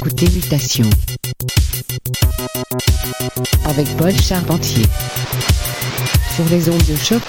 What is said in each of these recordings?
écoutez Mutation avec Paul Charpentier sur les ondes de choc.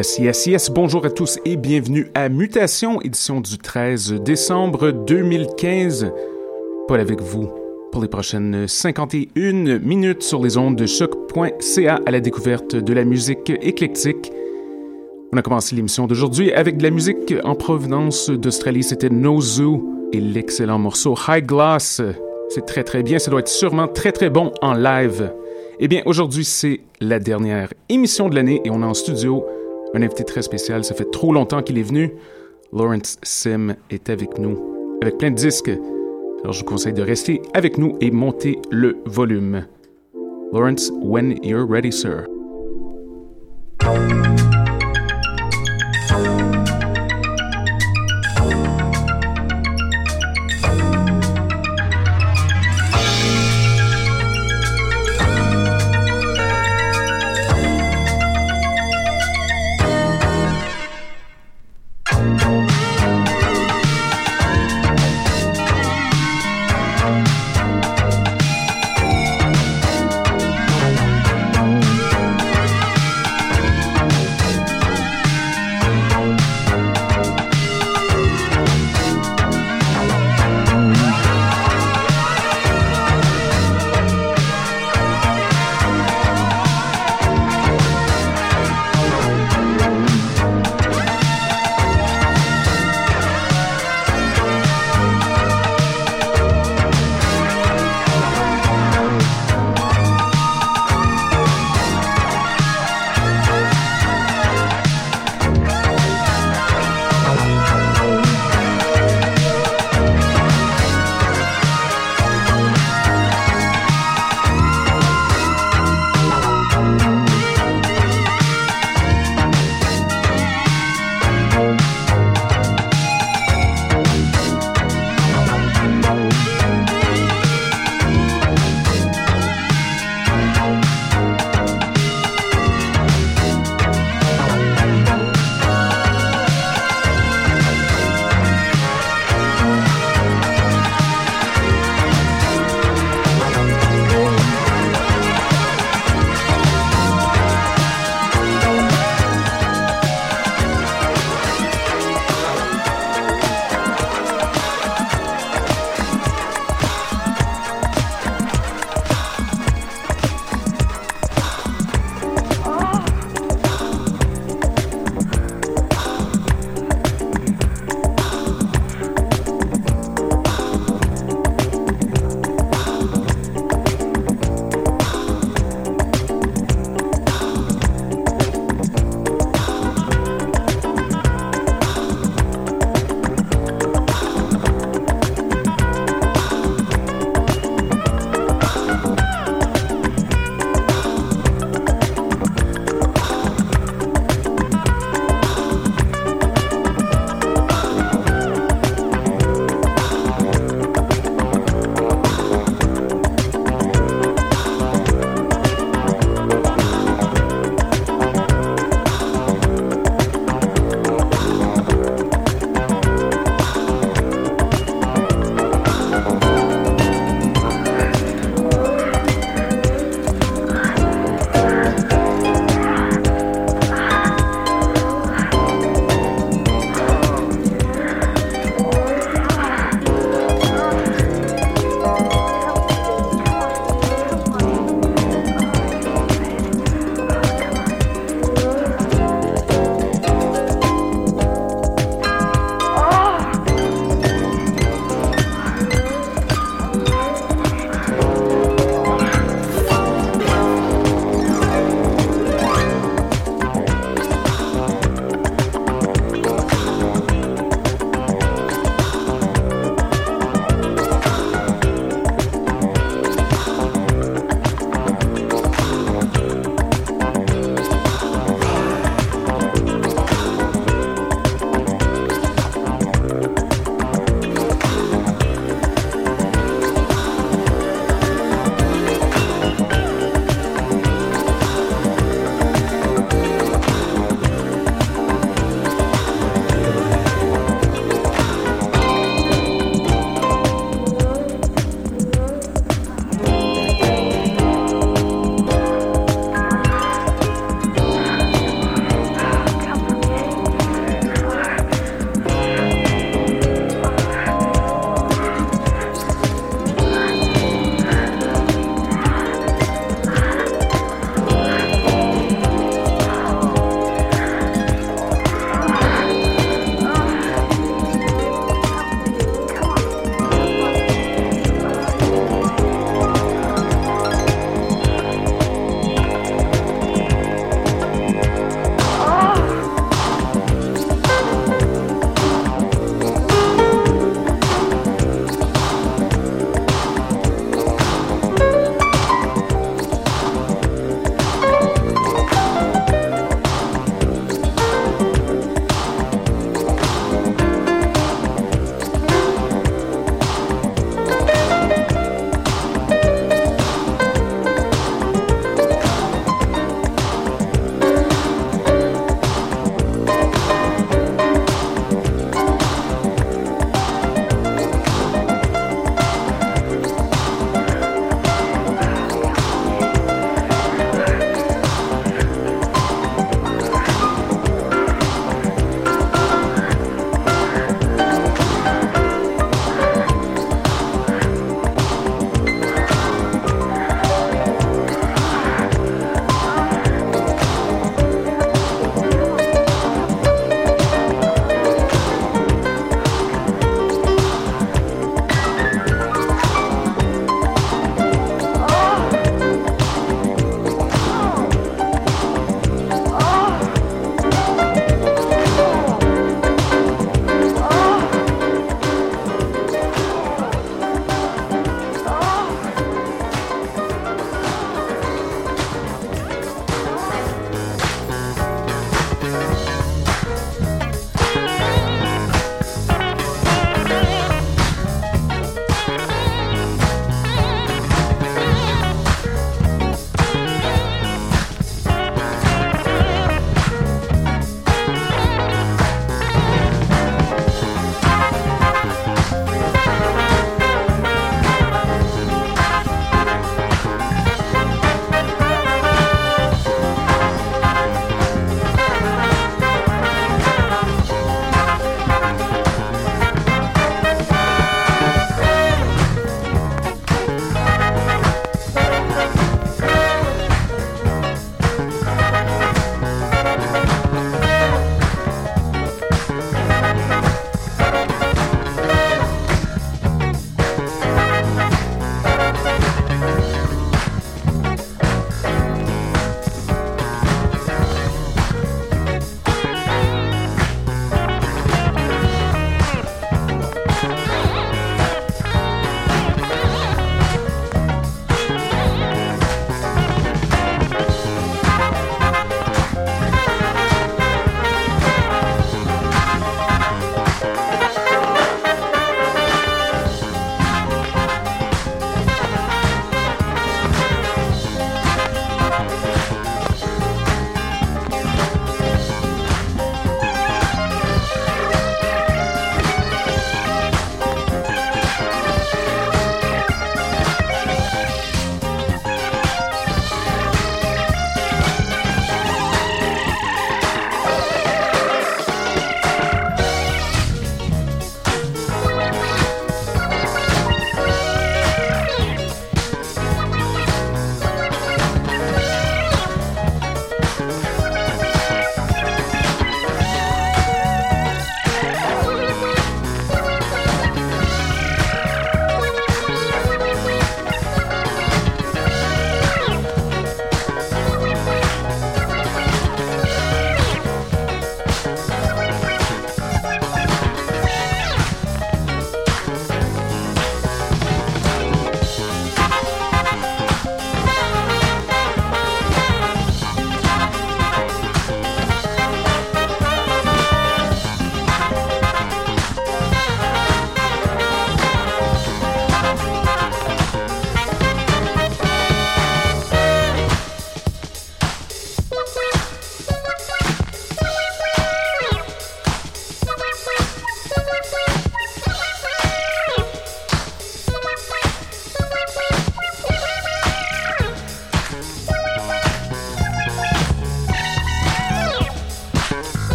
Yes, yes, yes. Bonjour à tous et bienvenue à Mutation, édition du 13 décembre 2015. Paul avec vous pour les prochaines 51 minutes sur les ondes de choc.ca à la découverte de la musique éclectique. On a commencé l'émission d'aujourd'hui avec de la musique en provenance d'Australie. C'était Nozu et l'excellent morceau High Glass. C'est très très bien. Ça doit être sûrement très très bon en live. Eh bien, aujourd'hui, c'est la dernière émission de l'année et on est en studio un invité très spécial. Ça fait trop longtemps qu'il est venu. Lawrence Sim est avec nous, avec plein de disques. Alors je vous conseille de rester avec nous et monter le volume. Lawrence, when you're ready, sir.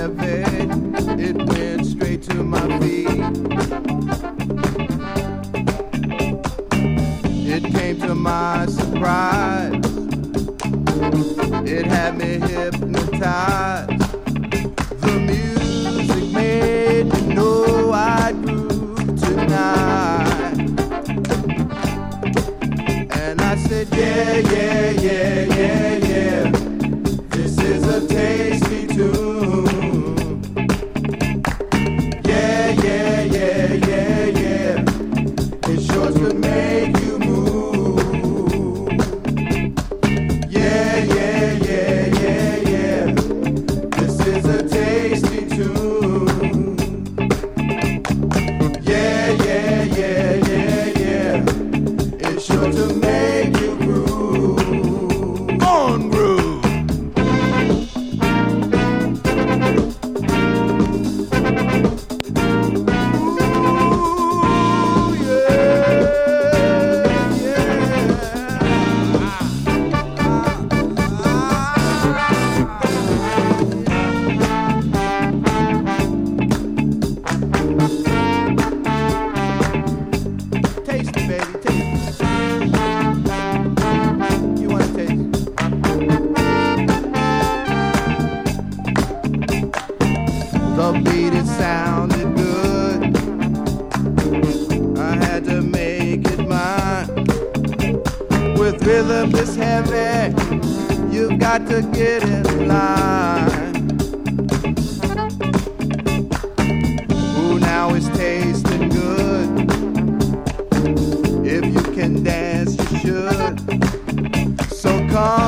It went straight to my feet. It came to my surprise. It had me as you should. So come.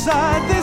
inside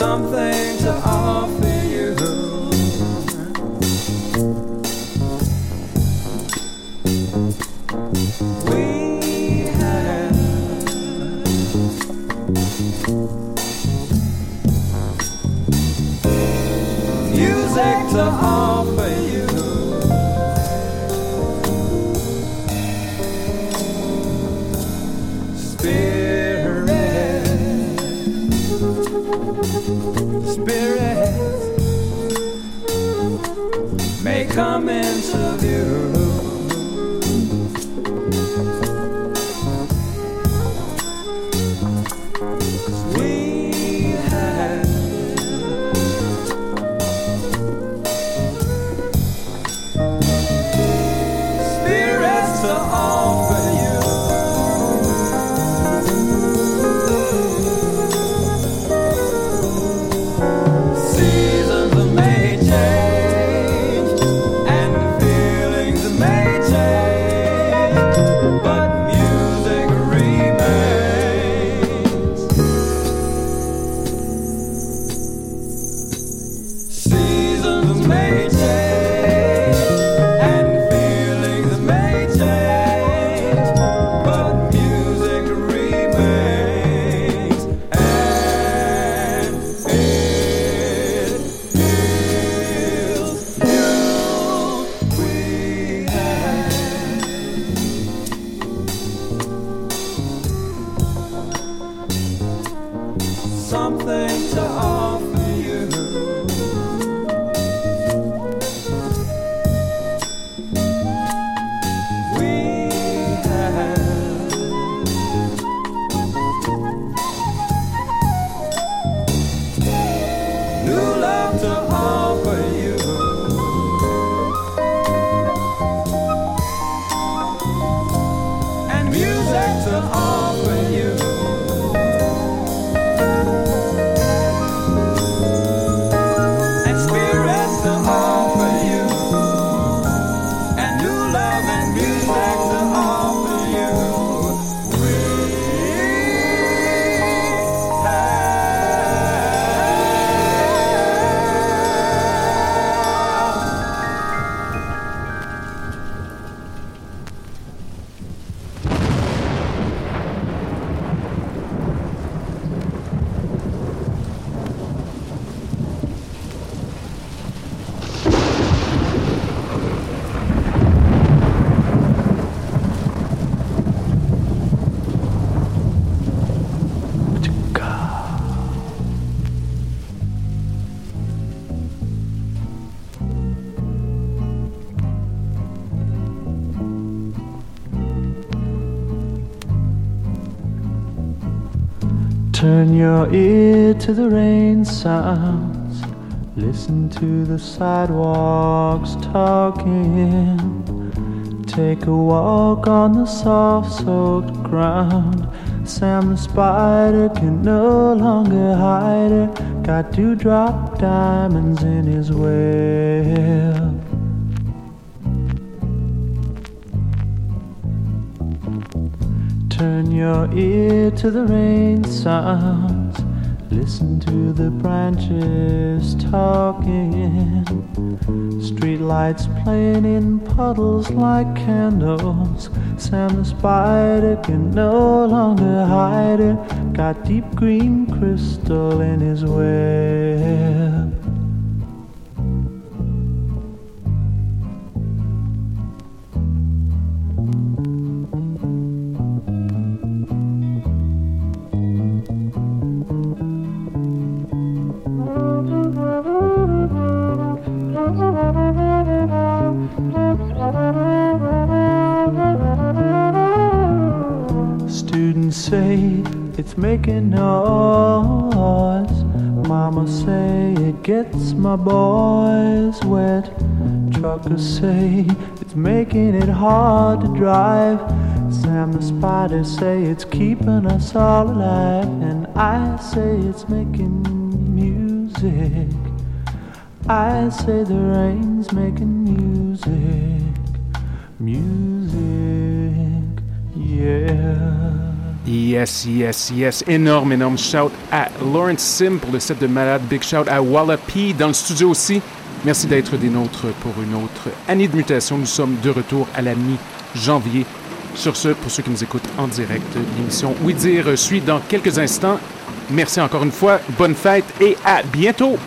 something Turn your ear to the rain sounds. Listen to the sidewalks talking. Take a walk on the soft soaked ground. Sam the spider can no longer hide her. Got to drop diamonds in his web. Your ear to the rain sounds. Listen to the branches talking. Street lights playing in puddles like candles. Sam the spider can no longer hide it. Got deep green crystal in his web. Making noise. Mama say it gets my boys wet. Truckers say it's making it hard to drive. Sam the spider say it's keeping us all alive. And I say it's making music. I say the rain's making music. music, yeah. Yes, yes, yes. Énorme, énorme shout à Lawrence Sim pour le set de Malade. Big shout à Wallapie dans le studio aussi. Merci d'être des nôtres pour une autre année de mutation. Nous sommes de retour à la mi-janvier. Sur ce, pour ceux qui nous écoutent en direct, l'émission Oui Dire suit dans quelques instants. Merci encore une fois, bonne fête et à bientôt!